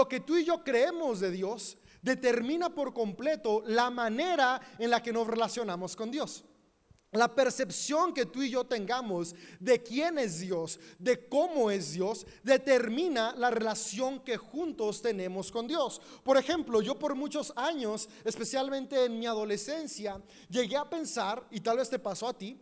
lo que tú y yo creemos de Dios determina por completo la manera en la que nos relacionamos con Dios. La percepción que tú y yo tengamos de quién es Dios, de cómo es Dios, determina la relación que juntos tenemos con Dios. Por ejemplo, yo por muchos años, especialmente en mi adolescencia, llegué a pensar, y tal vez te pasó a ti,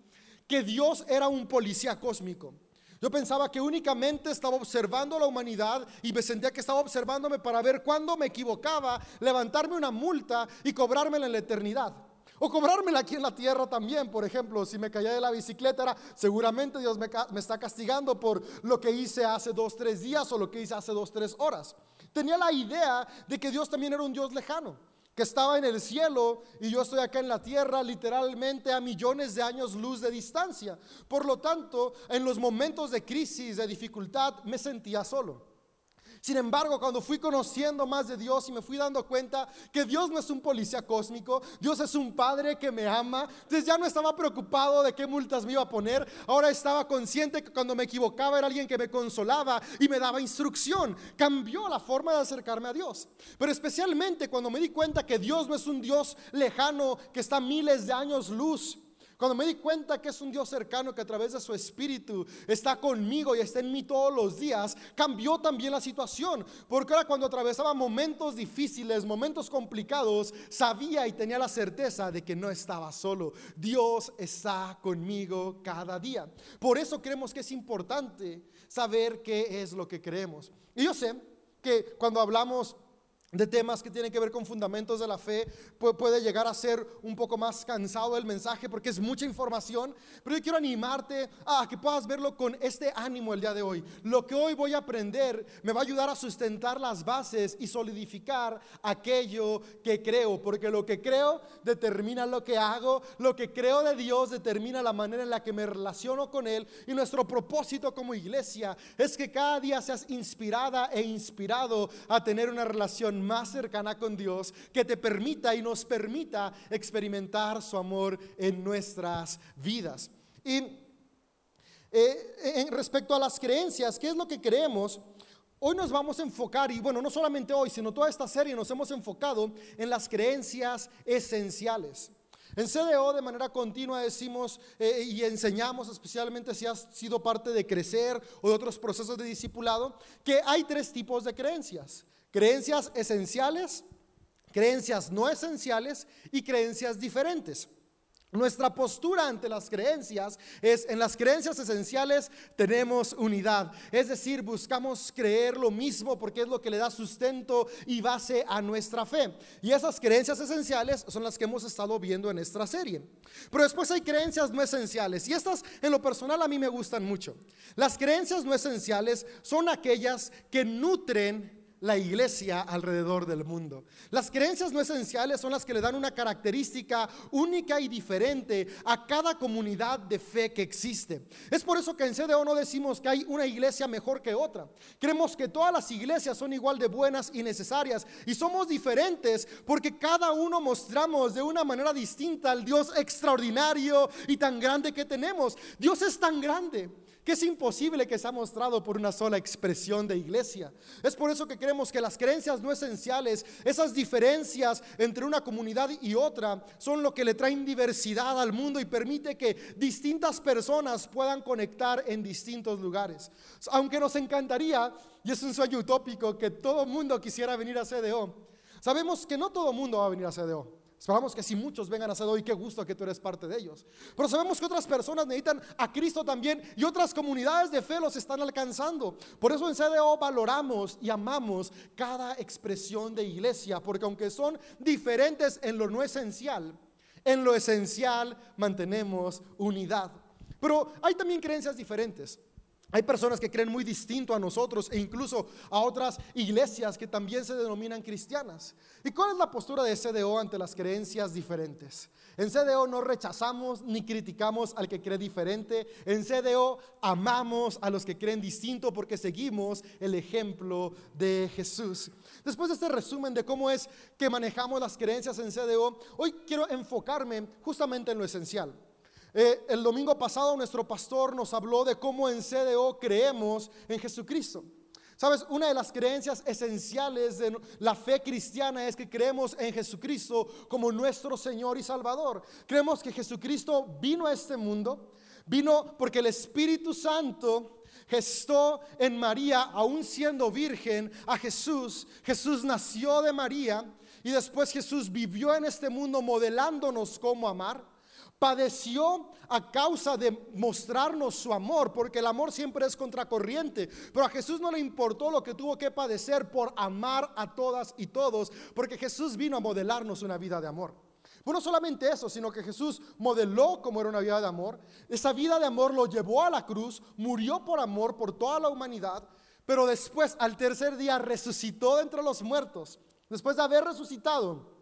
que Dios era un policía cósmico. Yo pensaba que únicamente estaba observando a la humanidad y me sentía que estaba observándome para ver cuándo me equivocaba, levantarme una multa y cobrármela en la eternidad. O cobrármela aquí en la tierra también, por ejemplo, si me caía de la bicicleta, era, seguramente Dios me, me, está castigando por lo que hice hace dos, tres días o lo que hice hace dos, tres horas. Tenía la idea de que Dios también era un Dios lejano, que estaba en el cielo y yo estoy acá en la tierra literalmente a millones de años luz de distancia. Por lo tanto, en los momentos de crisis, de dificultad, me sentía solo. Sin embargo, cuando fui conociendo más de Dios y me fui dando cuenta que Dios no es un policía cósmico, Dios es un padre que me ama, entonces ya no estaba preocupado de qué multas me iba a poner, ahora estaba consciente que cuando me equivocaba era alguien que me consolaba y me daba instrucción. Cambió la forma de acercarme a Dios. Pero especialmente cuando me di cuenta que Dios no es un Dios lejano que está miles de años luz cuando me di cuenta que es un Dios cercano que a través de su espíritu está conmigo y está en mí todos los días, cambió también la situación. Porque ahora cuando atravesaba momentos difíciles, momentos complicados, sabía y tenía la certeza de que no estaba solo. Dios está conmigo cada día. Por eso creemos que es importante saber qué es lo que creemos. Y yo sé que cuando hablamos de temas que tienen que ver con fundamentos de la fe, puede llegar a ser un poco más cansado el mensaje porque es mucha información, pero yo quiero animarte a que puedas verlo con este ánimo el día de hoy. Lo que hoy voy a aprender me va a ayudar a sustentar las bases y solidificar aquello que creo, porque lo que creo determina lo que hago, lo que creo de Dios determina la manera en la que me relaciono con Él y nuestro propósito como iglesia es que cada día seas inspirada e inspirado a tener una relación más cercana con Dios que te permita y nos permita experimentar su amor en nuestras vidas. Y eh, en respecto a las creencias, ¿qué es lo que creemos? Hoy nos vamos a enfocar, y bueno, no solamente hoy, sino toda esta serie nos hemos enfocado en las creencias esenciales. En CDO de manera continua decimos eh, y enseñamos, especialmente si has sido parte de crecer o de otros procesos de discipulado, que hay tres tipos de creencias. Creencias esenciales, creencias no esenciales y creencias diferentes. Nuestra postura ante las creencias es, en las creencias esenciales tenemos unidad, es decir, buscamos creer lo mismo porque es lo que le da sustento y base a nuestra fe. Y esas creencias esenciales son las que hemos estado viendo en esta serie. Pero después hay creencias no esenciales y estas en lo personal a mí me gustan mucho. Las creencias no esenciales son aquellas que nutren la iglesia alrededor del mundo. Las creencias no esenciales son las que le dan una característica única y diferente a cada comunidad de fe que existe. Es por eso que en CDO no decimos que hay una iglesia mejor que otra. Creemos que todas las iglesias son igual de buenas y necesarias y somos diferentes porque cada uno mostramos de una manera distinta al Dios extraordinario y tan grande que tenemos. Dios es tan grande que es imposible que sea mostrado por una sola expresión de iglesia. Es por eso que creemos que las creencias no esenciales, esas diferencias entre una comunidad y otra, son lo que le traen diversidad al mundo y permite que distintas personas puedan conectar en distintos lugares. Aunque nos encantaría, y es un sueño utópico, que todo mundo quisiera venir a CDO, sabemos que no todo mundo va a venir a CDO. Esperamos que si muchos vengan a ser hoy, qué gusto que tú eres parte de ellos. Pero sabemos que otras personas necesitan a Cristo también y otras comunidades de fe los están alcanzando. Por eso en CDO valoramos y amamos cada expresión de iglesia, porque aunque son diferentes en lo no esencial, en lo esencial mantenemos unidad. Pero hay también creencias diferentes. Hay personas que creen muy distinto a nosotros e incluso a otras iglesias que también se denominan cristianas. ¿Y cuál es la postura de CDO ante las creencias diferentes? En CDO no rechazamos ni criticamos al que cree diferente. En CDO amamos a los que creen distinto porque seguimos el ejemplo de Jesús. Después de este resumen de cómo es que manejamos las creencias en CDO, hoy quiero enfocarme justamente en lo esencial. Eh, el domingo pasado nuestro pastor nos habló de cómo en CDO creemos en Jesucristo. Sabes, una de las creencias esenciales de la fe cristiana es que creemos en Jesucristo como nuestro Señor y Salvador. Creemos que Jesucristo vino a este mundo, vino porque el Espíritu Santo gestó en María, aún siendo virgen, a Jesús. Jesús nació de María y después Jesús vivió en este mundo modelándonos cómo amar padeció a causa de mostrarnos su amor, porque el amor siempre es contracorriente, pero a Jesús no le importó lo que tuvo que padecer por amar a todas y todos, porque Jesús vino a modelarnos una vida de amor. Bueno, no solamente eso, sino que Jesús modeló como era una vida de amor. Esa vida de amor lo llevó a la cruz, murió por amor por toda la humanidad, pero después al tercer día resucitó de entre los muertos. Después de haber resucitado,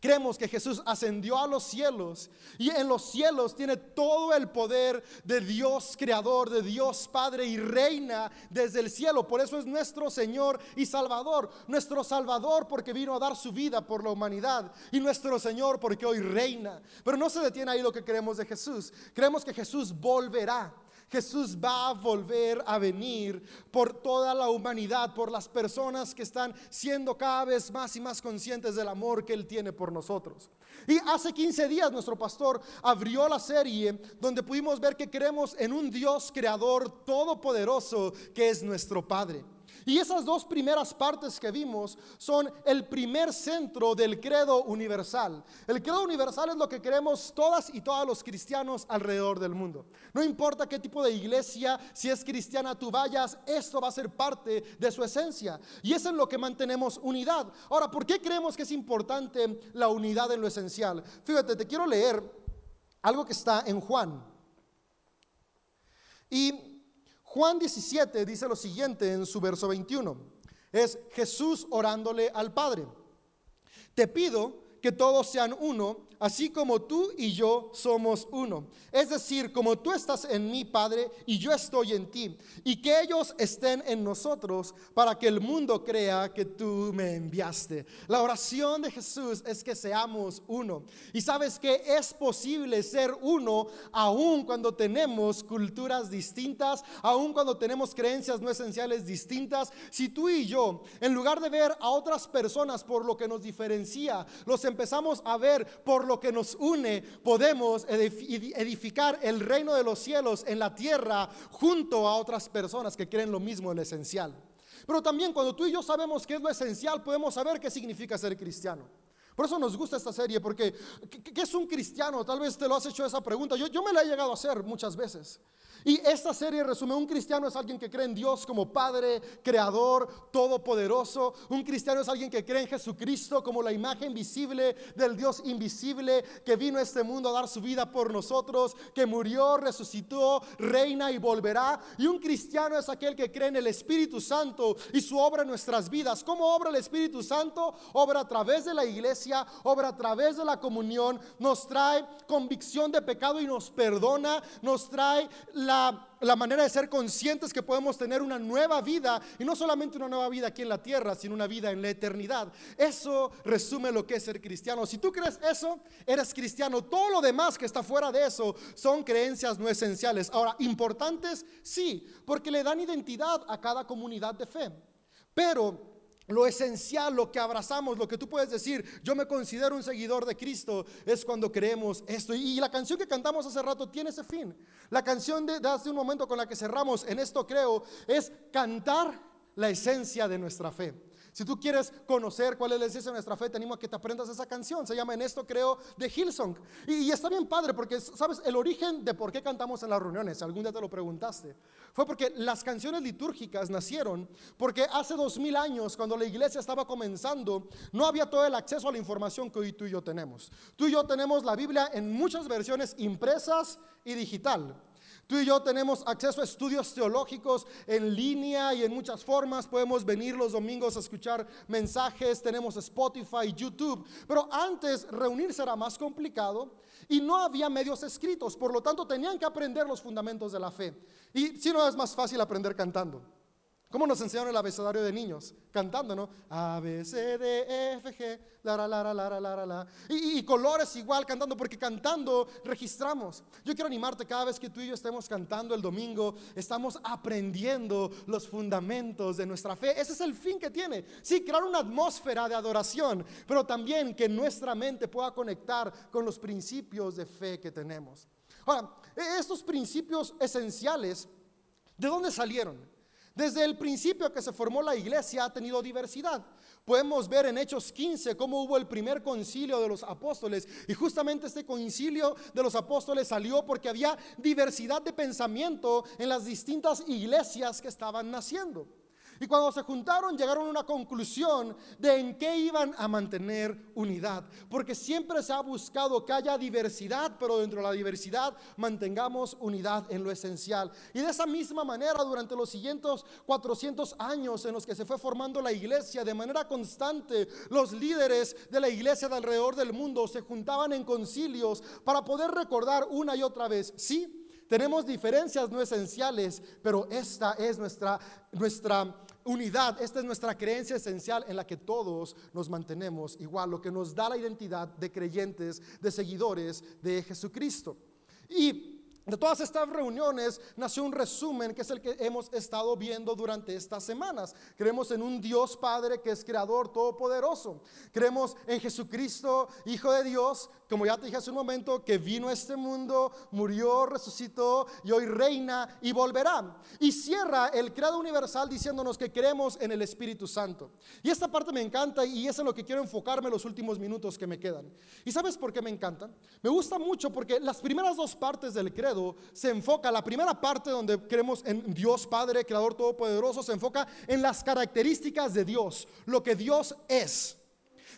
Creemos que Jesús ascendió a los cielos y en los cielos tiene todo el poder de Dios creador, de Dios Padre y reina desde el cielo. Por eso es nuestro Señor y Salvador. Nuestro Salvador porque vino a dar su vida por la humanidad y nuestro Señor porque hoy reina. Pero no se detiene ahí lo que creemos de Jesús. Creemos que Jesús volverá. Jesús va a volver a venir por toda la humanidad, por las personas que están siendo cada vez más y más conscientes del amor que Él tiene por nosotros. Y hace 15 días nuestro pastor abrió la serie donde pudimos ver que creemos en un Dios creador todopoderoso que es nuestro Padre. Y esas dos primeras partes que vimos son el primer centro del credo universal. El credo universal es lo que queremos todas y todos los cristianos alrededor del mundo. No importa qué tipo de iglesia, si es cristiana tú vayas, esto va a ser parte de su esencia. Y es en lo que mantenemos unidad. Ahora, ¿por qué creemos que es importante la unidad en lo esencial? Fíjate, te quiero leer algo que está en Juan. Y Juan 17 dice lo siguiente en su verso 21. Es Jesús orándole al Padre. Te pido que todos sean uno así como tú y yo somos uno. Es decir, como tú estás en mí, Padre, y yo estoy en ti, y que ellos estén en nosotros para que el mundo crea que tú me enviaste. La oración de Jesús es que seamos uno. Y sabes que es posible ser uno aun cuando tenemos culturas distintas, aun cuando tenemos creencias no esenciales distintas. Si tú y yo, en lugar de ver a otras personas por lo que nos diferencia, los empezamos a ver por lo que nos une, podemos edificar el reino de los cielos en la tierra junto a otras personas que creen lo mismo en lo esencial. Pero también cuando tú y yo sabemos qué es lo esencial, podemos saber qué significa ser cristiano. Por eso nos gusta esta serie, porque ¿qué, es un cristiano? Tal vez te lo has hecho esa pregunta. Yo, me la he llegado a hacer muchas veces. Y esta serie resume, un cristiano es alguien que cree en Dios como Padre, Creador, Todopoderoso. Un cristiano es alguien que cree en Jesucristo como la imagen visible del Dios invisible que vino a este mundo a dar su vida por nosotros, que murió, resucitó, reina y volverá. Y un cristiano es aquel que cree en el Espíritu Santo y su obra en nuestras vidas. ¿Cómo obra el Espíritu Santo? Obra a través de la iglesia, obra a través de la comunión, nos trae convicción de pecado y nos perdona, nos trae la la, manera de ser conscientes que podemos tener una nueva vida y no solamente una nueva vida aquí en la tierra, sino una vida en la eternidad. Eso resume lo que es ser cristiano. Si tú crees eso, eres cristiano. Todo lo demás que está fuera de eso son creencias no esenciales. Ahora, importantes, sí, porque le dan identidad a cada comunidad de fe. Pero lo esencial, lo que abrazamos, lo que tú puedes decir, yo me considero un seguidor de Cristo, es cuando creemos esto. Y la canción que cantamos hace rato tiene ese fin. La canción de, hace un momento con la que cerramos, en esto creo, es cantar la esencia de nuestra fe. Si tú quieres conocer cuál es la esencia de nuestra fe, te animo a que te aprendas esa canción. Se llama En esto creo de Hillsong. Y, está bien padre porque, ¿sabes? El origen de por qué cantamos en las reuniones, algún día te lo preguntaste, fue porque las canciones litúrgicas nacieron porque hace dos mil años, cuando la iglesia estaba comenzando, no había todo el acceso a la información que hoy tú y yo tenemos. Tú y yo tenemos la Biblia en muchas versiones impresas y digital. Tú y yo tenemos acceso a estudios teológicos en línea y en muchas formas. Podemos venir los domingos a escuchar mensajes, tenemos Spotify, YouTube. Pero antes reunirse era más complicado y no había medios escritos. Por lo tanto, tenían que aprender los fundamentos de la fe. Y si no es más fácil aprender cantando. ¿Cómo nos enseñaron el abecedario de niños? Cantando, ¿no? A, B, C, D, E, F, G, la, la, la, la, la, la, la. Y, y, colores igual cantando, porque cantando registramos. Yo quiero animarte cada vez que tú y yo estemos cantando el domingo, estamos aprendiendo los fundamentos de nuestra fe. Ese es el fin que tiene. Sí, crear una atmósfera de adoración, pero también que nuestra mente pueda conectar con los principios de fe que tenemos. Ahora, e, estos principios esenciales, ¿de dónde salieron? Desde el principio que se formó la iglesia ha tenido diversidad. Podemos ver en Hechos 15 cómo hubo el primer concilio de los apóstoles y justamente este concilio de los apóstoles salió porque había diversidad de pensamiento en las distintas iglesias que estaban naciendo. Y cuando se juntaron llegaron a una conclusión de en qué iban a mantener unidad. Porque siempre se ha buscado que haya diversidad, pero dentro de la diversidad mantengamos unidad en lo esencial. Y de esa misma manera, durante los siguientes 400 años en los que se fue formando la iglesia, de manera constante, los líderes de la iglesia de alrededor del mundo se juntaban en concilios para poder recordar una y otra vez, sí, tenemos diferencias no esenciales, pero esta es nuestra, nuestra unidad, esta es nuestra creencia esencial en la que todos nos mantenemos igual, lo que nos da la identidad de creyentes, de seguidores de Jesucristo. Y de todas estas reuniones nació un resumen que es el que hemos estado viendo durante estas semanas. Creemos en un Dios Padre que es creador todopoderoso. Creemos en Jesucristo, Hijo de Dios, como ya te dije hace un momento, que vino a este mundo, murió, resucitó y hoy reina y volverá. Y cierra el creado universal diciéndonos que creemos en el Espíritu Santo. Y esta parte me encanta y es en lo que quiero enfocarme los últimos minutos que me quedan. ¿Y sabes por qué me encanta? Me gusta mucho porque las primeras dos partes del credo se enfoca, la primera parte donde creemos en Dios Padre, Creador Todopoderoso, se enfoca en las características de Dios, lo que Dios es.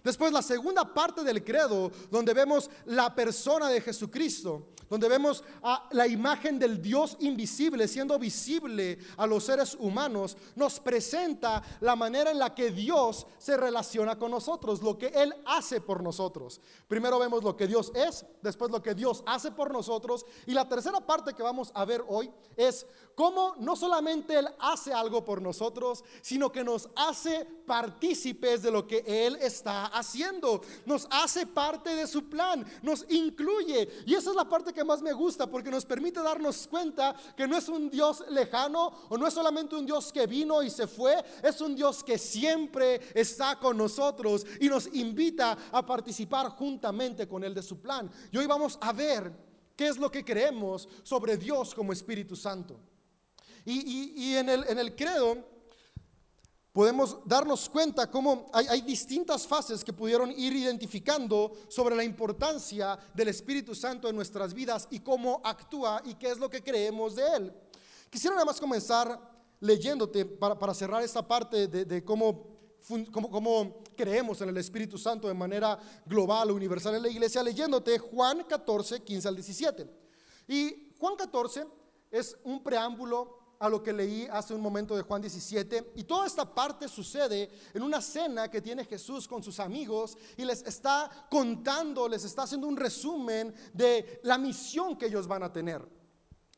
Después la segunda parte del credo, donde vemos la persona de Jesucristo, donde vemos a la imagen del Dios invisible siendo visible a los seres humanos, nos presenta la manera en la que Dios se relaciona con nosotros, lo que Él hace por nosotros. Primero vemos lo que Dios es, después lo que Dios hace por nosotros, y la tercera parte que vamos a ver hoy es cómo no solamente Él hace algo por nosotros, sino que nos hace partícipes de lo que Él está haciendo, nos hace parte de su plan, nos incluye, y esa es la parte que más me gusta porque nos permite darnos cuenta que no es un Dios lejano o no es solamente un Dios que vino y se fue, es un Dios que siempre está con nosotros y nos invita a participar juntamente con Él de su plan. Y hoy vamos a ver qué es lo que creemos sobre Dios como Espíritu Santo. Y, en, el, en el credo podemos darnos cuenta cómo hay, distintas fases que pudieron ir identificando sobre la importancia del Espíritu Santo en nuestras vidas y cómo actúa y qué es lo que creemos de Él. Quisiera nada más comenzar leyéndote para, cerrar esta parte de, cómo, cómo, creemos en el Espíritu Santo de manera global universal en la iglesia, leyéndote Juan 14, 15 al 17. Y Juan 14 es un preámbulo a lo que leí hace un momento de Juan 17. Y toda esta parte sucede en una cena que tiene Jesús con sus amigos y les está contando, les está haciendo un resumen de la misión que ellos van a tener.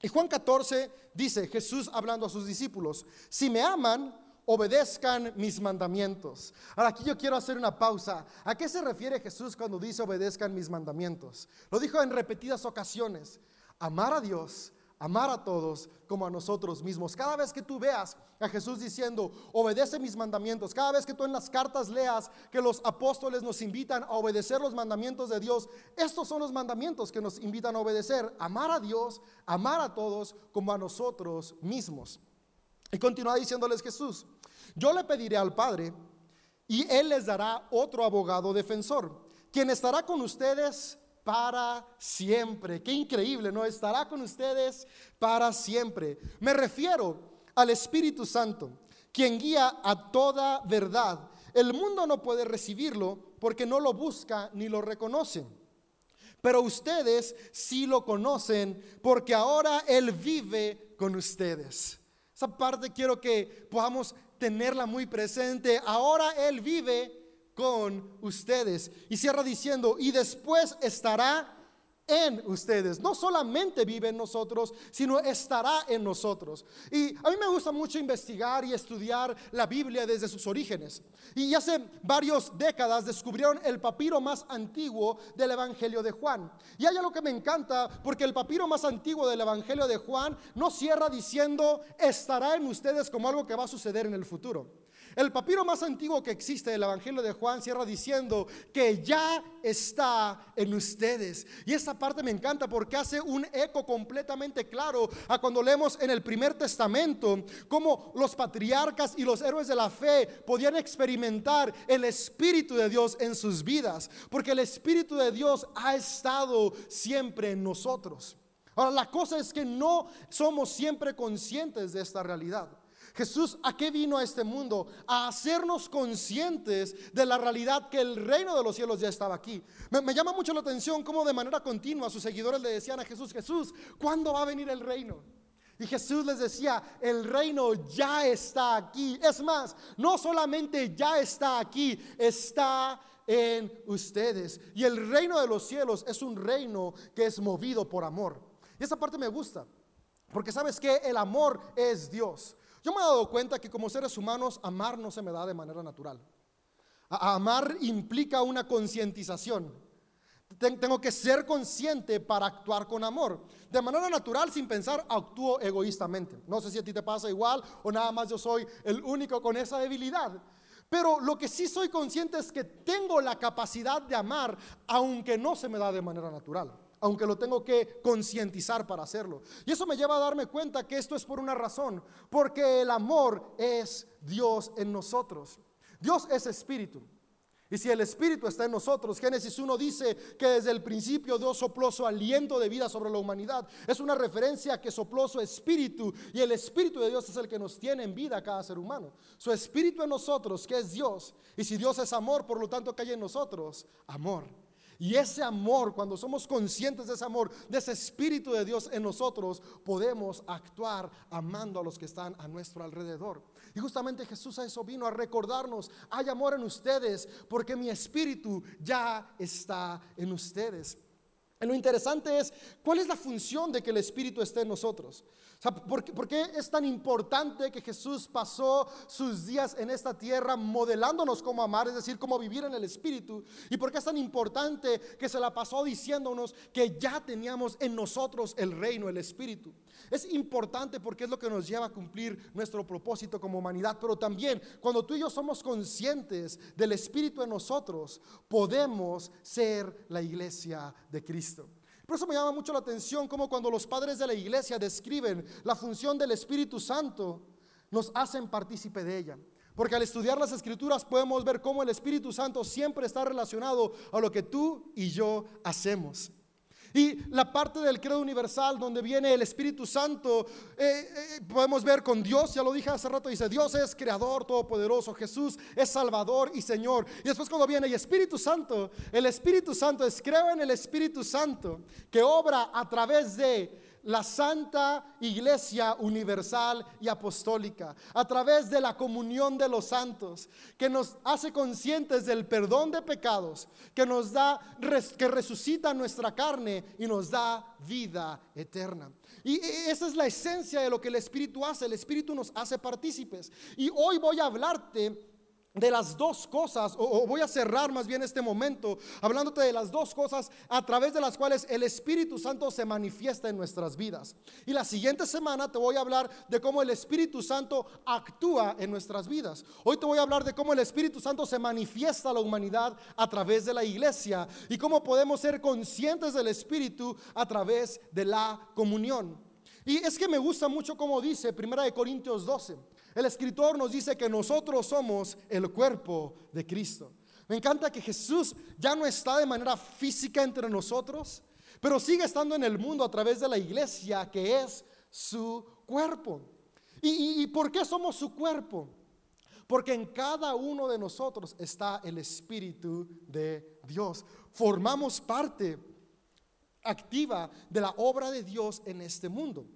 Y Juan 14 dice, Jesús hablando a sus discípulos, si me aman, obedezcan mis mandamientos. Ahora aquí yo quiero hacer una pausa. ¿A qué se refiere Jesús cuando dice obedezcan mis mandamientos? Lo dijo en repetidas ocasiones. Amar a Dios amar a todos como a nosotros mismos. Cada vez que tú veas a Jesús diciendo, obedece mis mandamientos, cada vez que tú en las cartas leas que los apóstoles nos invitan a obedecer los mandamientos de Dios, estos son los mandamientos que nos invitan a obedecer, amar a Dios, amar a todos como a nosotros mismos. Y continúa diciéndoles Jesús, yo le pediré al Padre y Él les dará otro abogado defensor, quien estará con ustedes para siempre. Qué increíble, ¿no? Estará con ustedes para siempre. Me refiero al Espíritu Santo, quien guía a toda verdad. El mundo no puede recibirlo porque no lo busca ni lo reconoce. Pero ustedes sí lo conocen porque ahora Él vive con ustedes. Esa parte quiero que podamos tenerla muy presente. Ahora Él vive con ustedes. Y cierra diciendo, y después estará en ustedes. No solamente vive en nosotros, sino estará en nosotros. Y a mí me gusta mucho investigar y estudiar la Biblia desde sus orígenes. Y hace varias décadas descubrieron el papiro más antiguo del Evangelio de Juan. Y hay algo que me encanta, porque el papiro más antiguo del Evangelio de Juan no cierra diciendo, estará en ustedes como algo que va a suceder en el futuro. El papiro más antiguo que existe del Evangelio de Juan cierra diciendo que ya está en ustedes. Y esta parte me encanta porque hace un eco completamente claro a cuando leemos en el primer testamento cómo los patriarcas y los héroes de la fe podían experimentar el Espíritu de Dios en sus vidas. Porque el Espíritu de Dios ha estado siempre en nosotros. Ahora, la cosa es que no somos siempre conscientes de esta realidad. Jesús, ¿a qué vino a este mundo? A hacernos conscientes de la realidad que el reino de los cielos ya estaba aquí. Me, llama mucho la atención cómo de manera continua sus seguidores le decían a Jesús, Jesús, ¿cuándo va a venir el reino? Y Jesús les decía, el reino ya está aquí. Es más, no solamente ya está aquí, está en ustedes. Y el reino de los cielos es un reino que es movido por amor. Y esa parte me gusta, porque sabes que el amor es Dios. Yo me he dado cuenta que como seres humanos amar no se me da de manera natural. amar implica una concientización. Tengo que ser consciente para actuar con amor. De manera natural, sin pensar, actúo egoístamente. No sé si a ti te pasa igual o nada más yo soy el único con esa debilidad. Pero lo que sí soy consciente es que tengo la capacidad de amar, aunque no se me da de manera natural aunque lo tengo que concientizar para hacerlo. Y eso me lleva a darme cuenta que esto es por una razón, porque el amor es Dios en nosotros. Dios es espíritu. Y si el Espíritu está en nosotros, Génesis 1 dice que desde el principio Dios sopló su aliento de vida sobre la humanidad. Es una referencia a que sopló su Espíritu y el Espíritu de Dios es el que nos tiene en vida cada ser humano. Su Espíritu en nosotros, que es Dios. Y si Dios es amor, por lo tanto que hay en nosotros, amor. Y ese amor, cuando somos conscientes de ese amor, de ese Espíritu de Dios en nosotros, podemos actuar amando a los que están a nuestro alrededor. Y justamente Jesús a eso vino, a recordarnos, hay amor en ustedes, porque mi Espíritu ya está en ustedes. Y lo interesante es, ¿cuál es la función de que el Espíritu esté en nosotros? ¿Por, qué, es tan importante que Jesús pasó sus días en esta tierra modelándonos cómo amar, es decir, cómo vivir en el Espíritu? ¿Y por qué es tan importante que se la pasó diciéndonos que ya teníamos en nosotros el reino, el Espíritu? Es importante porque es lo que nos lleva a cumplir nuestro propósito como humanidad, pero también cuando tú y yo somos conscientes del Espíritu en nosotros, podemos ser la iglesia de Cristo. Por eso me llama mucho la atención como cuando los padres de la iglesia describen la función del Espíritu Santo, nos hacen partícipe de ella. Porque al estudiar las escrituras podemos ver cómo el Espíritu Santo siempre está relacionado a lo que tú y yo hacemos. Y la parte del credo universal donde viene el Espíritu Santo, eh, eh, podemos ver con Dios, ya lo dije hace rato, dice, Dios es creador todopoderoso, Jesús es salvador y Señor. Y después cuando viene el Espíritu Santo, el Espíritu Santo es creo en el Espíritu Santo que obra a través de la Santa Iglesia Universal y Apostólica, a través de la comunión de los santos, que nos hace conscientes del perdón de pecados, que nos da, que resucita nuestra carne y nos da vida eterna. Y esa es la esencia de lo que el Espíritu hace. El Espíritu nos hace partícipes. Y hoy voy a hablarte de las dos cosas, o, voy a cerrar más bien este momento hablándote de las dos cosas a través de las cuales el Espíritu Santo se manifiesta en nuestras vidas. Y la siguiente semana te voy a hablar de cómo el Espíritu Santo actúa en nuestras vidas. Hoy te voy a hablar de cómo el Espíritu Santo se manifiesta a la humanidad a través de la iglesia y cómo podemos ser conscientes del Espíritu a través de la comunión. Y es que me gusta mucho como dice Primera de Corintios 12. El escritor nos dice que nosotros somos el cuerpo de Cristo. Me encanta que Jesús ya no está de manera física entre nosotros, pero sigue estando en el mundo a través de la iglesia que es su cuerpo. ¿Y, por qué somos su cuerpo? Porque en cada uno de nosotros está el Espíritu de Dios. Formamos parte activa de la obra de Dios en este mundo.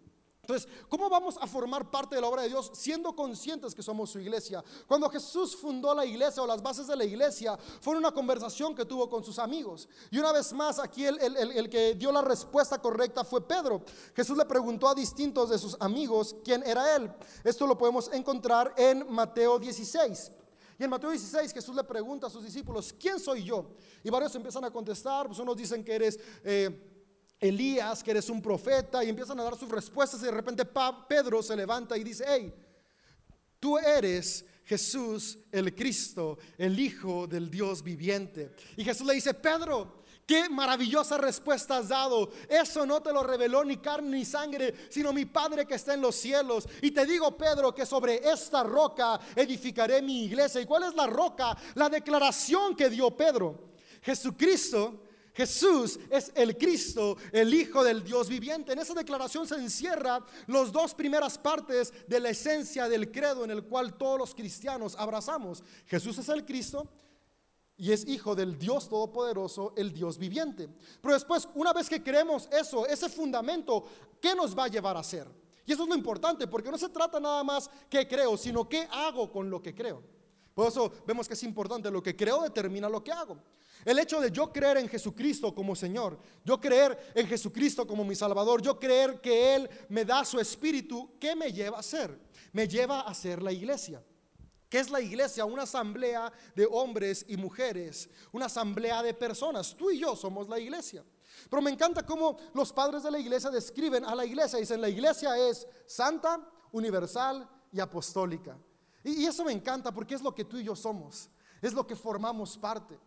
Entonces, ¿cómo vamos a formar parte de la obra de Dios siendo conscientes que somos su iglesia? Cuando Jesús fundó la iglesia o las bases de la iglesia, fue una conversación que tuvo con sus amigos. Y una vez más, aquí el, el, que dio la respuesta correcta fue Pedro. Jesús le preguntó a distintos de sus amigos quién era él. Esto lo podemos encontrar en Mateo 16. Y en Mateo 16 Jesús le pregunta a sus discípulos, ¿quién soy yo? Y varios empiezan a contestar, pues unos dicen que eres... Eh, Elías, que eres un profeta, y empiezan a dar sus respuestas y de repente Pedro se levanta y dice, hey, tú eres Jesús el Cristo, el Hijo del Dios viviente. Y Jesús le dice, Pedro, qué maravillosa respuesta has dado. Eso no te lo reveló ni carne ni sangre, sino mi Padre que está en los cielos. Y te digo, Pedro, que sobre esta roca edificaré mi iglesia. ¿Y cuál es la roca? La declaración que dio Pedro. Jesucristo Jesús es el Cristo, el Hijo del Dios viviente. En esa declaración se encierra las dos primeras partes de la esencia del credo en el cual todos los cristianos abrazamos. Jesús es el Cristo y es hijo del Dios Todopoderoso, el Dios viviente. Pero después, una vez que creemos eso, ese fundamento, ¿qué nos va a llevar a hacer? Y eso es lo importante, porque no se trata nada más que creo, sino qué hago con lo que creo. Por eso vemos que es importante, lo que creo determina lo que hago. El hecho de yo creer en Jesucristo como Señor, yo creer en Jesucristo como mi Salvador, yo creer que Él me da su espíritu, ¿qué me lleva a ser? Me lleva a ser la iglesia. ¿Qué es la iglesia? Una asamblea de hombres y mujeres, una asamblea de personas. Tú y yo somos la iglesia. Pero me encanta cómo los padres de la iglesia describen a la iglesia. Dicen, la iglesia es santa, universal y apostólica. Y, eso me encanta porque es lo que tú y yo somos. Es lo que formamos parte.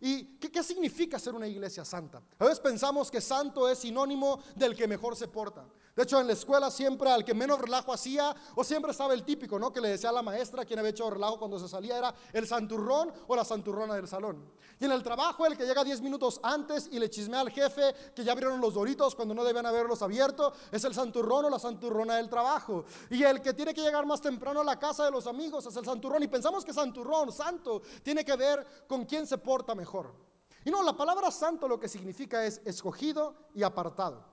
¿Y qué, significa ser una iglesia santa? A veces pensamos que santo es sinónimo del que mejor se porta. De hecho, en la escuela siempre al que menos relajo hacía, o siempre estaba el típico, ¿no? Que le decía a la maestra quien había hecho relajo cuando se salía, era el santurrón o la santurrona del salón. Y en el trabajo, el que llega 10 minutos antes y le chismea al jefe que ya abrieron los doritos cuando no deben haberlos abierto, es el santurrón o la santurrona del trabajo. Y el que tiene que llegar más temprano a la casa de los amigos es el santurrón. Y pensamos que santurrón, santo, tiene que ver con quién se porta mejor. Y no, la palabra santo lo que significa es escogido y apartado.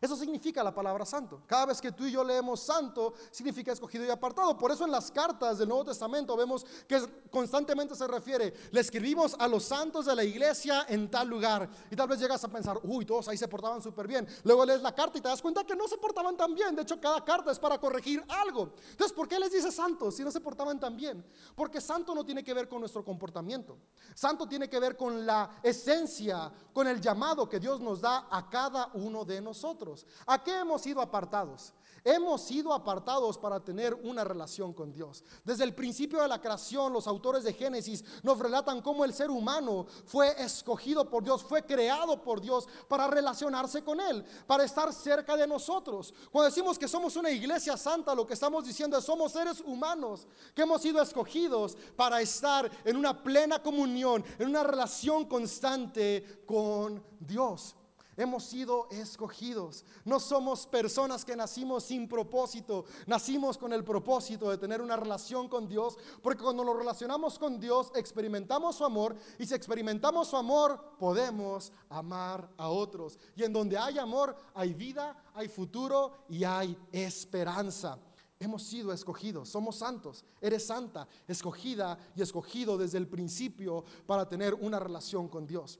Eso significa la palabra santo. Cada vez que tú y yo leemos santo, significa escogido y apartado. Por eso en las cartas del Nuevo Testamento vemos que constantemente se refiere, le escribimos a los santos de la iglesia en tal lugar. Y tal vez llegas a pensar, uy, todos ahí se portaban súper bien. Luego lees la carta y te das cuenta que no se portaban tan bien. De hecho, cada carta es para corregir algo. Entonces, ¿por qué les dice santos si no se portaban tan bien? Porque santo no tiene que ver con nuestro comportamiento. Santo tiene que ver con la esencia, con el llamado que Dios nos da a cada uno de nosotros. ¿A qué hemos sido apartados? Hemos sido apartados para tener una relación con Dios. Desde el principio de la creación, los autores de Génesis nos relatan cómo el ser humano fue escogido por Dios, fue creado por Dios para relacionarse con Él, para estar cerca de nosotros. Cuando decimos que somos una iglesia santa, lo que estamos diciendo es somos seres humanos que hemos sido escogidos para estar en una plena comunión, en una relación constante con Dios. Hemos sido escogidos. No somos personas que nacimos sin propósito. Nacimos con el propósito de tener una relación con Dios. Porque cuando nos relacionamos con Dios, experimentamos su amor. Y si experimentamos su amor, podemos amar a otros. Y en donde hay amor, hay vida, hay futuro y hay esperanza. Hemos sido escogidos, somos santos, eres santa, escogida y escogido desde el principio para tener una relación con Dios.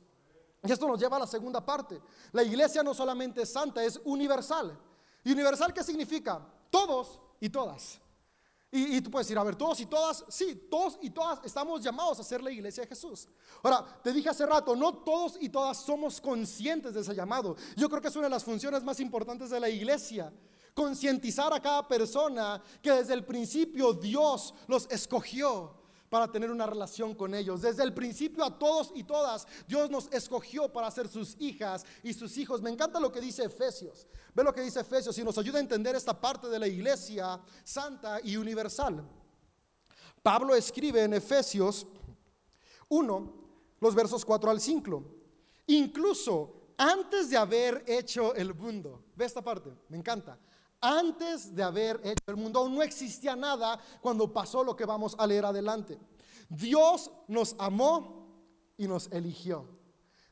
Y esto nos lleva a la segunda parte. La iglesia no solamente es santa, es universal. ¿Y universal qué significa? Todos y todas. Y, tú puedes decir, a ver, todos y todas, sí, todos y todas estamos llamados a ser la iglesia de Jesús. Ahora, te dije hace rato, no todos y todas somos conscientes de ese llamado. Yo creo que es una de las funciones más importantes de la iglesia. Concientizar a cada persona que desde el principio Dios los escogió para tener una relación con ellos. Desde el principio a todos y todas, Dios nos escogió para ser sus hijas y sus hijos. Me encanta lo que dice Efesios. Ve lo que dice Efesios y nos ayuda a entender esta parte de la iglesia santa y universal. Pablo escribe en Efesios 1, los versos 4 al 5. Incluso antes de haber hecho el mundo. Ve esta parte, me encanta antes de haber hecho el mundo. No existía nada cuando pasó lo que vamos a leer adelante. Dios nos amó y nos eligió.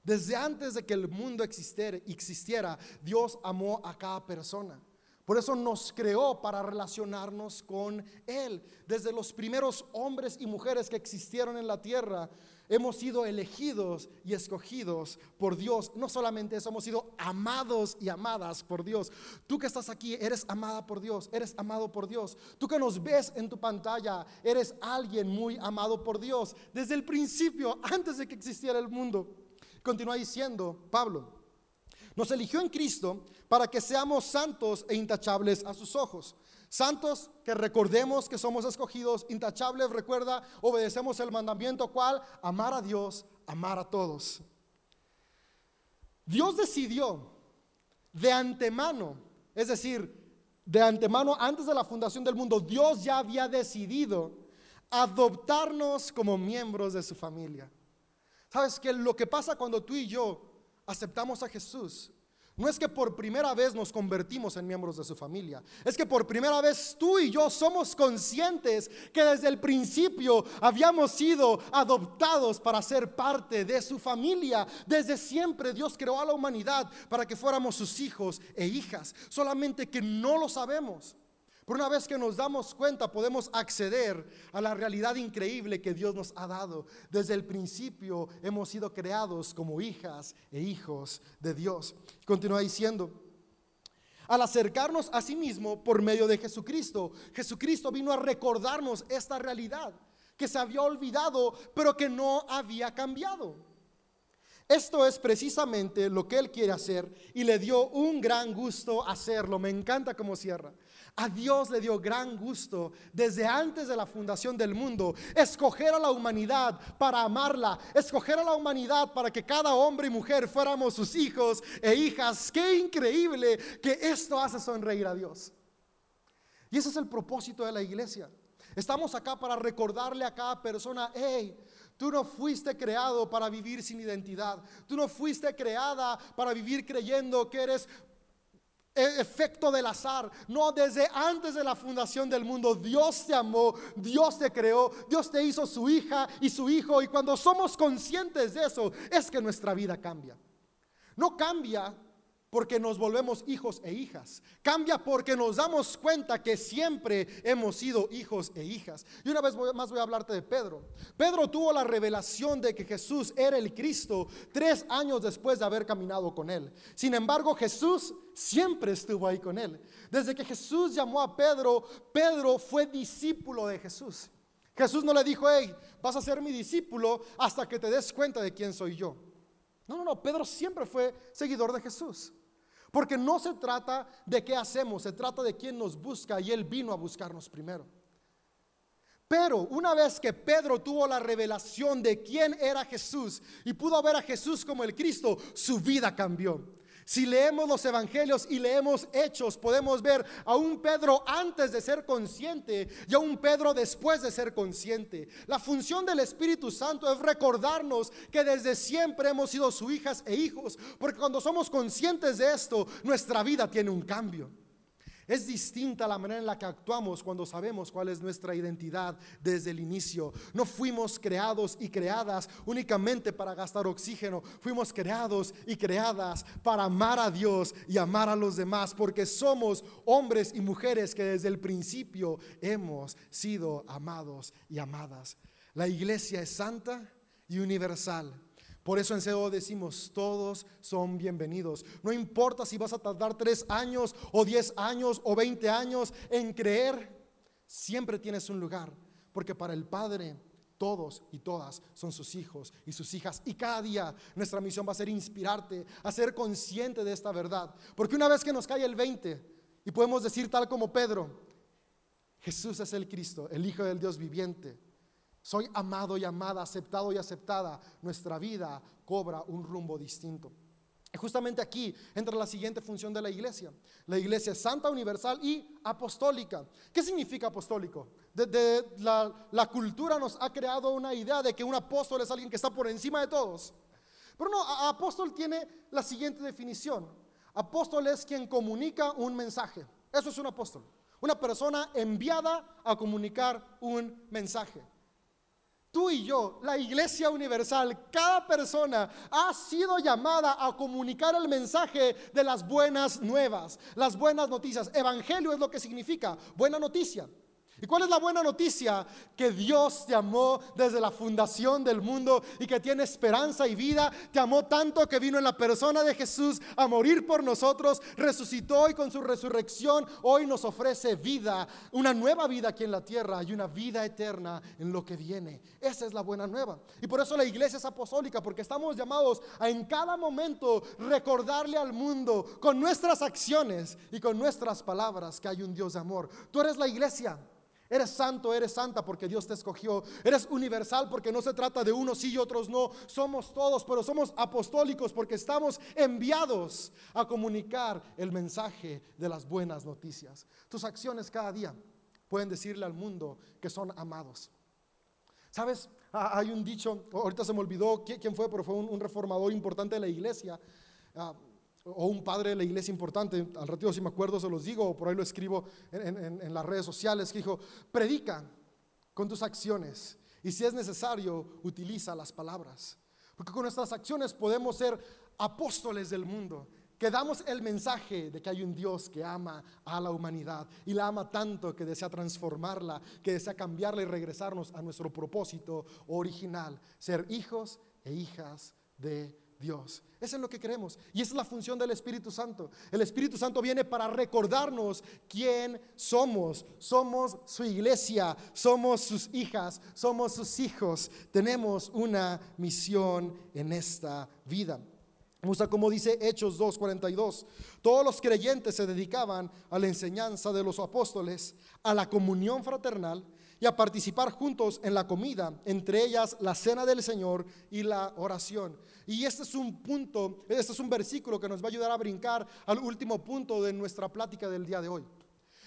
Desde antes de que el mundo existiera, existiera, Dios amó a cada persona. Por eso nos creó para relacionarnos con Él. Desde los primeros hombres y mujeres que existieron en la tierra, hemos sido elegidos y escogidos por Dios. No solamente eso, hemos sido amados y amadas por Dios. Tú que estás aquí, eres amada por Dios, eres amado por Dios. Tú que nos ves en tu pantalla, eres alguien muy amado por Dios. Desde el principio, antes de que existiera el mundo. Continúa diciendo Pablo. Nos eligió en Cristo para que seamos santos e intachables a sus ojos. Santos que recordemos que somos escogidos, intachables, recuerda, obedecemos el mandamiento cual, amar a Dios, amar a todos. Dios decidió de antemano, es decir, de antemano, antes de la fundación del mundo, Dios ya había decidido adoptarnos como miembros de su familia. ¿Sabes que lo que pasa cuando tú y yo aceptamos a Jesús, no es que por primera vez nos convertimos en miembros de su familia, es que por primera vez tú y yo somos conscientes que desde el principio habíamos sido adoptados para ser parte de su familia. Desde siempre Dios creó a la humanidad para que fuéramos sus hijos e hijas, solamente que no lo sabemos. Por una vez que nos damos cuenta, podemos acceder a la realidad increíble que Dios nos ha dado. Desde el principio hemos sido creados como hijas e hijos de Dios. Continúa diciendo, al acercarnos a sí mismo por medio de Jesucristo, Jesucristo vino a recordarnos esta realidad que se había olvidado, pero que no había cambiado. Esto es precisamente lo que Él quiere hacer y le dio un gran gusto hacerlo. Me encanta cómo cierra. A Dios le dio gran gusto desde antes de la fundación del mundo escoger a la humanidad para amarla, escoger a la humanidad para que cada hombre y mujer fuéramos sus hijos e hijas. Qué increíble que esto hace sonreír a Dios. Y ese es el propósito de la iglesia. Estamos acá para recordarle a cada persona, hey, Tú no fuiste creado para vivir sin identidad. Tú no fuiste creada para vivir creyendo que eres e-, efecto del azar. No, desde antes de la fundación del mundo, Dios te amó, Dios te creó, Dios te hizo su hija y su hijo. Y cuando somos conscientes de eso, es que nuestra vida cambia. No cambia porque nos volvemos hijos e hijas. Cambia porque nos damos cuenta que siempre hemos sido hijos e hijas. Y una vez más voy a hablarte de Pedro. Pedro tuvo la revelación de que Jesús era el Cristo tres años después de haber caminado con él. Sin embargo, Jesús siempre estuvo ahí con él. Desde que Jesús llamó a Pedro, Pedro fue discípulo de Jesús. Jesús no le dijo, hey, vas a ser mi discípulo hasta que te des cuenta de quién soy yo. No, no, no, Pedro siempre fue seguidor de Jesús. Porque no se trata de qué hacemos, se trata de quién nos busca y Él vino a buscarnos primero. Pero una vez que Pedro tuvo la revelación de quién era Jesús y pudo ver a Jesús como el Cristo, su vida cambió. Si leemos los evangelios y leemos hechos, podemos ver a un Pedro antes de ser consciente y a un Pedro después de ser consciente. La función del Espíritu Santo es recordarnos que desde siempre hemos sido sus hijas e hijos, porque cuando somos conscientes de esto, nuestra vida tiene un cambio. Es distinta la manera en la que actuamos cuando sabemos cuál es nuestra identidad desde el inicio. No fuimos creados y creadas únicamente para gastar oxígeno. Fuimos creados y creadas para amar a Dios y amar a los demás, porque somos hombres y mujeres que desde el principio hemos sido amados y amadas. La iglesia es santa y universal. Por eso en CEO decimos, todos son bienvenidos. No importa si vas a tardar tres años o diez años o veinte años en creer, siempre tienes un lugar. Porque para el Padre todos y todas son sus hijos y sus hijas. Y cada día nuestra misión va a ser inspirarte a ser consciente de esta verdad. Porque una vez que nos cae el 20 y podemos decir tal como Pedro, Jesús es el Cristo, el Hijo del Dios viviente soy amado y amada, aceptado y aceptada. Nuestra vida cobra un rumbo distinto. Justamente aquí entra la siguiente función de la iglesia. La iglesia es santa, universal y apostólica. ¿Qué significa apostólico? La, cultura nos ha creado una idea de que un apóstol es alguien que está por encima de todos. Pero no, apóstol tiene la siguiente definición. Apóstol es quien comunica un mensaje. Eso es un apóstol. Una persona enviada a comunicar un mensaje. Tú y yo, la iglesia universal, cada persona ha sido llamada a comunicar el mensaje de las buenas nuevas, las buenas noticias. Evangelio es lo que significa buena noticia. ¿Y cuál es la buena noticia? Que Dios te amó desde la fundación del mundo y que tiene esperanza y vida. Te amó tanto que vino en la persona de Jesús a morir por nosotros, resucitó y con su resurrección hoy nos ofrece vida, una nueva vida aquí en la tierra y una vida eterna en lo que viene. Esa es la buena nueva. Y por eso la iglesia es apostólica, porque estamos llamados a en cada momento recordarle al mundo con nuestras acciones y con nuestras palabras que hay un Dios de amor. Tú eres la iglesia. Eres santo, eres santa porque Dios te escogió. Eres universal porque no se trata de unos sí y otros no. Somos todos, pero somos apostólicos porque estamos enviados a comunicar el mensaje de las buenas noticias. Tus acciones cada día pueden decirle al mundo que son amados. ¿Sabes? Ah, hay un dicho, ahorita se me olvidó quién fue, pero fue un, reformador importante de la iglesia. O un padre de la iglesia importante, al ratito si me acuerdo se los digo, o por ahí lo escribo en, las redes sociales, que dijo, predica con tus acciones y si es necesario, utiliza las palabras. Porque con nuestras acciones podemos ser apóstoles del mundo, que damos el mensaje de que hay un Dios que ama a la humanidad y la ama tanto que desea transformarla, que desea cambiarla y regresarnos a nuestro propósito original, ser hijos e hijas de Dios. Eso es lo que queremos. Y esa es la función del Espíritu Santo. El Espíritu Santo viene para recordarnos quién somos. Somos su iglesia, somos sus hijas, somos sus hijos. Tenemos una misión en esta vida. Como dice Hechos 2:42. Todos los creyentes se dedicaban a la enseñanza de los apóstoles, a la comunión fraternal y a participar juntos en la comida, entre ellas la cena del Señor y la oración. Y este es un punto, este es un versículo que nos va a ayudar a brincar al último punto de nuestra plática del día de hoy.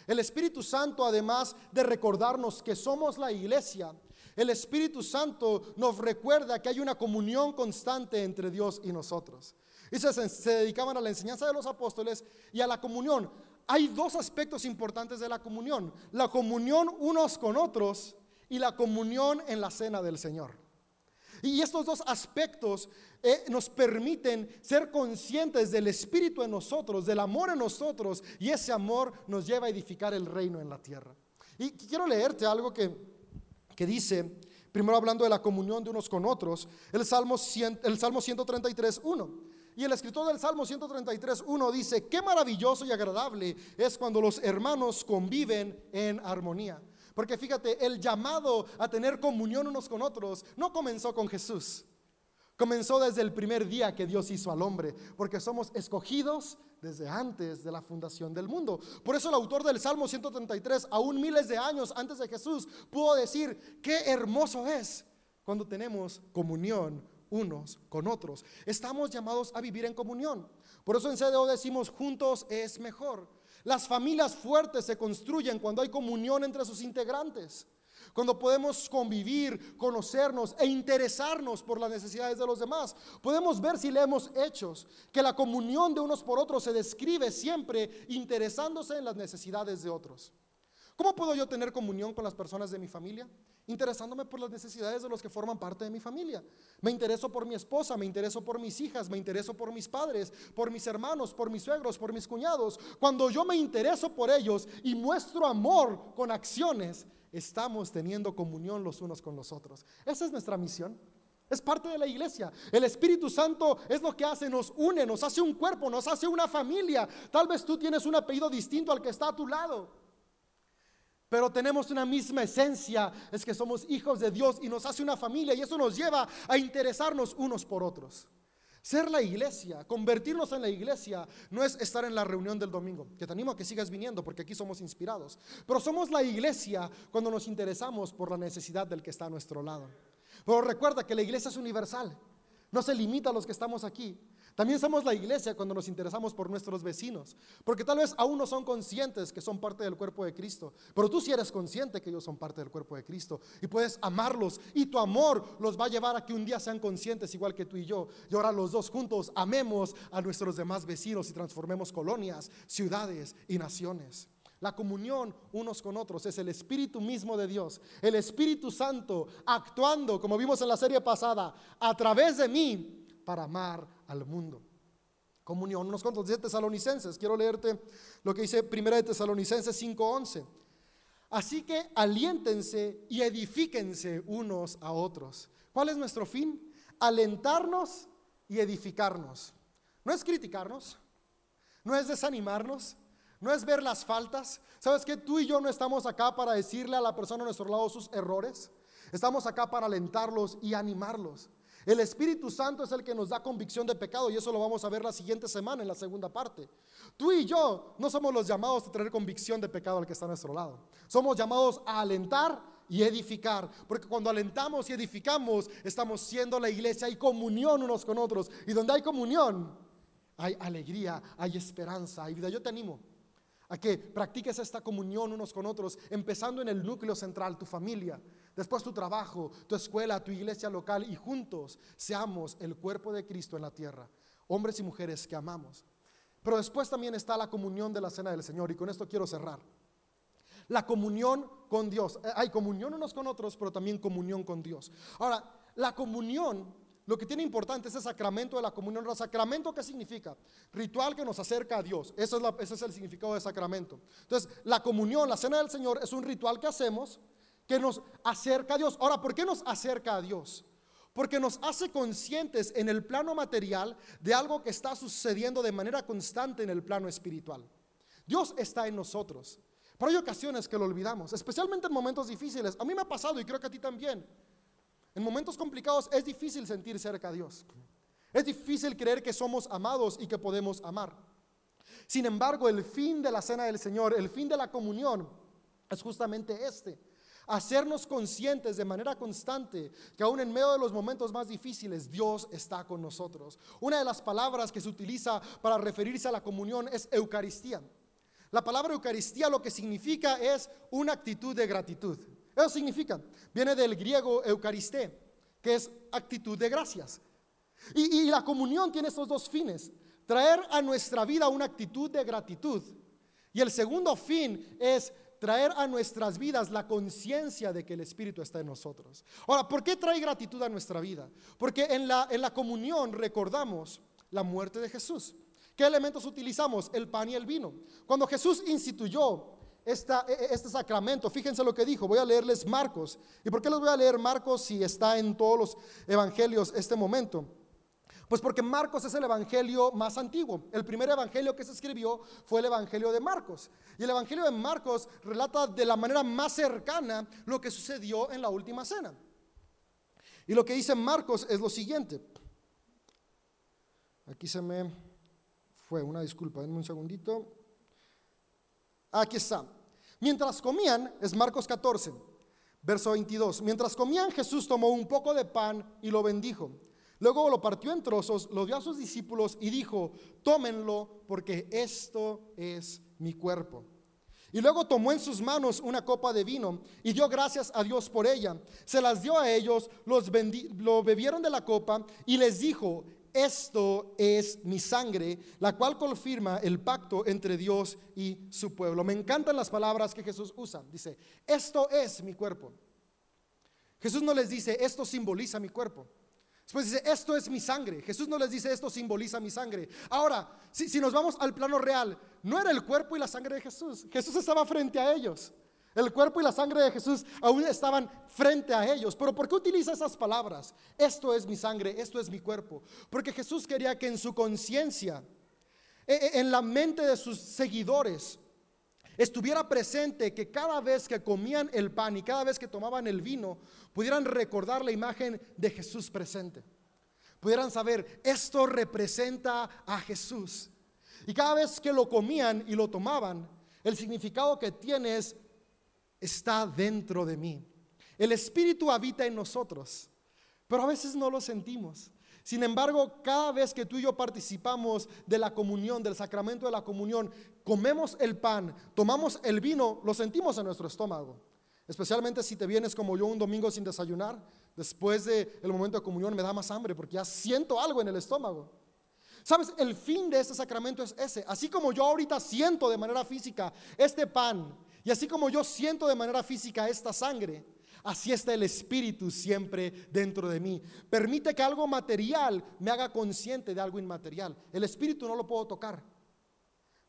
El Espíritu Santo, además de recordarnos que somos la iglesia, el Espíritu Santo nos recuerda que hay una comunión constante entre Dios y nosotros. Y se, se dedicaban a la enseñanza de los apóstoles y a la comunión hay dos aspectos importantes de la comunión. La comunión unos con otros y la comunión en la cena del Señor. Y estos dos aspectos eh, nos permiten ser conscientes del Espíritu en nosotros, del amor en nosotros, y ese amor nos lleva a edificar el reino en la tierra. Y quiero leerte algo que, que dice, primero hablando de la comunión de unos con otros, el Salmo, el Salmo 133, 1. Y el escritor del Salmo 133, 1 dice, qué maravilloso y agradable es cuando los hermanos conviven en armonía. Porque fíjate, el llamado a tener comunión unos con otros no comenzó con Jesús. Comenzó desde el primer día que Dios hizo al hombre, porque somos escogidos desde antes de la fundación del mundo. Por eso el autor del Salmo 133, aún miles de años antes de Jesús, pudo decir, qué hermoso es cuando tenemos comunión unos con otros. Estamos llamados a vivir en comunión. Por eso en CDO decimos juntos es mejor. Las familias fuertes se construyen cuando hay comunión entre sus integrantes. Cuando podemos convivir, conocernos e interesarnos por las necesidades de los demás. Podemos ver si leemos hechos, que la comunión de unos por otros se describe siempre interesándose en las necesidades de otros. ¿Cómo puedo yo tener comunión con las personas de mi familia? Interesándome por las necesidades de los que forman parte de mi familia. Me intereso por mi esposa, me intereso por mis hijas, me intereso por mis padres, por mis hermanos, por mis suegros, por mis cuñados. Cuando yo me intereso por ellos y muestro amor con acciones, estamos teniendo comunión los unos con los otros. Esa es nuestra misión. Es parte de la iglesia. El Espíritu Santo es lo que hace, nos une, nos hace un cuerpo, nos hace una familia. Tal vez tú tienes un apellido distinto al que está a tu lado pero tenemos una misma esencia, es que somos hijos de Dios y nos hace una familia y eso nos lleva a interesarnos unos por otros. Ser la iglesia, convertirnos en la iglesia, no es estar en la reunión del domingo, que te animo a que sigas viniendo porque aquí somos inspirados, pero somos la iglesia cuando nos interesamos por la necesidad del que está a nuestro lado. Pero recuerda que la iglesia es universal, no se limita a los que estamos aquí, también somos la iglesia cuando nos interesamos por nuestros vecinos, porque tal vez aún no son conscientes que son parte del cuerpo de Cristo, pero tú sí eres consciente que ellos son parte del cuerpo de Cristo y puedes amarlos y tu amor los va a llevar a que un día sean conscientes igual que tú y yo. Y ahora los dos juntos amemos a nuestros demás vecinos y transformemos colonias, ciudades y naciones. La comunión unos con otros es el Espíritu mismo de Dios, el Espíritu Santo actuando, como vimos en la serie pasada, a través de mí para amar al mundo. Comunión unos con otros. Dice Tesalonicenses, quiero leerte lo que dice Primera de Tesalonicenses 5:11. Así que aliéntense y edifíquense unos a otros. ¿Cuál es nuestro fin? Alentarnos y edificarnos. No es criticarnos, no es desanimarnos, no es ver las faltas. ¿Sabes que Tú y yo no estamos acá para decirle a la persona a nuestro lado sus errores. Estamos acá para alentarlos y animarlos. El Espíritu Santo es el que nos da convicción de pecado y eso lo vamos a ver la siguiente semana en la segunda parte. Tú y yo no somos los llamados a tener convicción de pecado al que está a nuestro lado. Somos llamados a alentar y edificar, porque cuando alentamos y edificamos estamos siendo la iglesia, hay comunión unos con otros y donde hay comunión hay alegría, hay esperanza, hay vida. Yo te animo a que practiques esta comunión unos con otros, empezando en el núcleo central, tu familia, después tu trabajo, tu escuela, tu iglesia local y juntos seamos el cuerpo de Cristo en la tierra, hombres y mujeres que amamos. Pero después también está la comunión de la cena del Señor y con esto quiero cerrar. La comunión con Dios. Eh, hay comunión unos con otros, pero también comunión con Dios. Ahora, la comunión lo que tiene importante es el sacramento de la comunión. ¿El sacramento qué significa? Ritual que nos acerca a Dios. Eso es ese es el significado de sacramento. Entonces, la comunión, la cena del Señor, es un ritual que hacemos que nos acerca a Dios. Ahora, ¿por qué nos acerca a Dios? Porque nos hace conscientes en el plano material de algo que está sucediendo de manera constante en el plano espiritual. Dios está en nosotros. Pero hay ocasiones que lo olvidamos, especialmente en momentos difíciles. A mí me ha pasado y creo que a ti también. En momentos complicados es difícil sentir cerca a Dios. Es difícil creer que somos amados y que podemos amar. Sin embargo, el fin de la cena del Señor, el fin de la comunión, es justamente este. Hacernos conscientes de manera constante que aún en medio de los momentos más difíciles, Dios está con nosotros. Una de las palabras que se utiliza para referirse a la comunión es Eucaristía. La palabra Eucaristía lo que significa es una actitud de gratitud. Eso significa, viene del griego eucaristé, que es actitud de gracias. Y, la comunión tiene estos dos fines, traer a nuestra vida una actitud de gratitud. Y el segundo fin es traer a nuestras vidas la conciencia de que el Espíritu está en nosotros. Ahora, ¿por qué trae gratitud a nuestra vida? Porque en la, en la comunión recordamos la muerte de Jesús. ¿Qué elementos utilizamos? El pan y el vino. Cuando Jesús instituyó e, e, este sacramento. Fíjense lo que dijo. Voy a leerles Marcos. ¿Y por qué les voy a leer Marcos si está en todos los evangelios este momento? Pues porque Marcos es el evangelio más antiguo. El primer evangelio que se escribió fue el evangelio de Marcos. Y el evangelio de Marcos relata de la manera más cercana lo que sucedió en la última cena. Y lo que dice Marcos es lo siguiente. Aquí se me fue una disculpa, denme un segundito. Aquí está. Mientras comían, es Marcos 14, verso 22. Mientras comían, Jesús tomó un poco de pan y lo bendijo. Luego lo partió en trozos, lo dio a sus discípulos y dijo, tómenlo porque esto es mi cuerpo. Y luego tomó en sus manos una copa de vino y dio gracias a Dios por ella. Se las dio a ellos, los lo bebieron de la copa y les dijo, esto es mi sangre, la cual confirma el pacto entre Dios y su pueblo. Me encantan las palabras que Jesús usa. Dice, esto es mi cuerpo. Jesús no les dice, esto simboliza mi cuerpo. Después dice, esto es mi sangre. Jesús no les dice, esto simboliza mi sangre. Ahora, si, si nos vamos al plano real, no era el cuerpo y la sangre de Jesús. Jesús estaba frente a ellos. El cuerpo y la sangre de Jesús aún estaban frente a ellos. Pero ¿por qué utiliza esas palabras? Esto es mi sangre, esto es mi cuerpo. Porque Jesús quería que en su conciencia, e, e, en la mente de sus seguidores, estuviera presente que cada vez que comían el pan y cada vez que tomaban el vino, pudieran recordar la imagen de Jesús presente. Pudieran saber, esto representa a Jesús. Y cada vez que lo comían y lo tomaban, el significado que tiene es está dentro de mí. El Espíritu habita en nosotros, pero a veces no lo sentimos. Sin embargo, cada vez que tú y yo participamos de la comunión, del sacramento de la comunión, comemos el pan, tomamos el vino, lo sentimos en nuestro estómago. Especialmente si te vienes como yo un domingo sin desayunar, después del momento de comunión me da más hambre porque ya siento algo en el estómago. Sabes, el fin de este sacramento es ese. Así como yo ahorita siento de manera física este pan y así como yo siento de manera física esta sangre, así está el Espíritu siempre dentro de mí. Permite que algo material me haga consciente de algo inmaterial. El Espíritu no lo puedo tocar,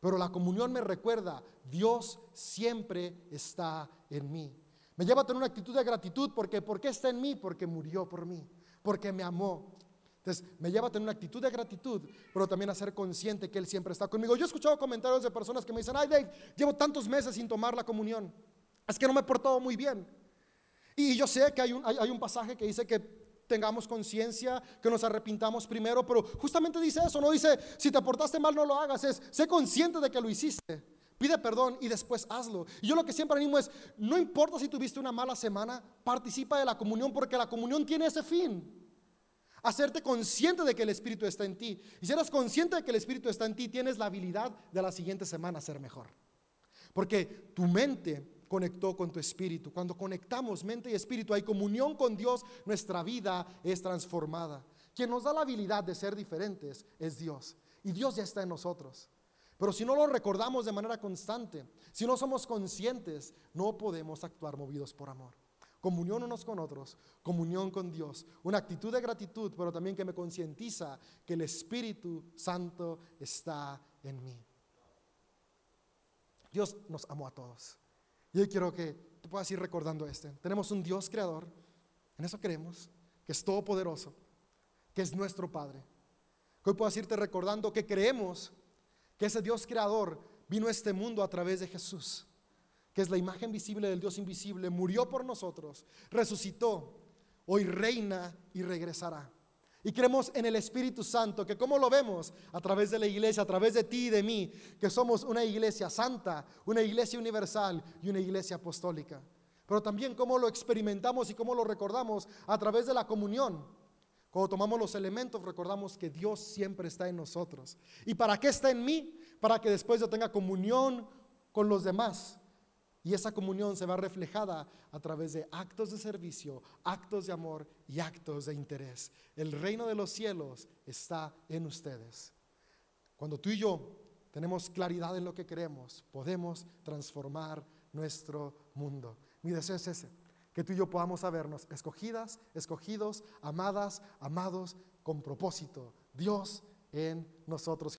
pero la comunión me recuerda, Dios siempre está en mí. Me lleva a tener una actitud de gratitud porque ¿por qué está en mí? Porque murió por mí, porque me amó. Entonces, me lleva a tener una actitud de gratitud, pero también a ser consciente que Él siempre está conmigo. Yo he escuchado comentarios de personas que me dicen, ay Dave, llevo tantos meses sin tomar la comunión. Es que no me he portado muy bien. Y yo sé que hay un, hay, un pasaje que dice que tengamos conciencia, que nos arrepintamos primero, pero justamente dice eso, no dice, si te portaste mal no lo hagas, es, sé consciente de que lo hiciste, pide perdón y después hazlo. Y yo lo que siempre animo es, no importa si tuviste una mala semana, participa de la comunión porque la comunión tiene ese fin hacerte consciente de que el Espíritu está en ti. Y si eres consciente de que el Espíritu está en ti, tienes la habilidad de la siguiente semana ser mejor. Porque tu mente conectó con tu espíritu. Cuando conectamos mente y espíritu, hay comunión con Dios, nuestra vida es transformada. Quien nos da la habilidad de ser diferentes es Dios. Y Dios ya está en nosotros. Pero si no lo recordamos de manera constante, si no somos conscientes, no podemos actuar movidos por amor comunión unos con otros, comunión con Dios, una actitud de gratitud, pero también que me concientiza que el Espíritu Santo está en mí. Dios nos amó a todos. Y hoy quiero que tú puedas ir recordando este. Tenemos un Dios creador, en eso creemos, que es todopoderoso, que es nuestro Padre. Hoy puedas irte recordando que creemos que ese Dios creador vino a este mundo a través de Jesús que es la imagen visible del Dios invisible, murió por nosotros, resucitó, hoy reina y regresará. Y creemos en el Espíritu Santo, que como lo vemos a través de la iglesia, a través de ti y de mí, que somos una iglesia santa, una iglesia universal y una iglesia apostólica. Pero también cómo lo experimentamos y cómo lo recordamos a través de la comunión. Cuando tomamos los elementos, recordamos que Dios siempre está en nosotros. ¿Y para qué está en mí? Para que después yo tenga comunión con los demás y esa comunión se va reflejada a través de actos de servicio, actos de amor y actos de interés. El reino de los cielos está en ustedes. Cuando tú y yo tenemos claridad en lo que queremos, podemos transformar nuestro mundo. Mi deseo es ese, que tú y yo podamos sabernos escogidas, escogidos, amadas, amados, con propósito. Dios en nosotros.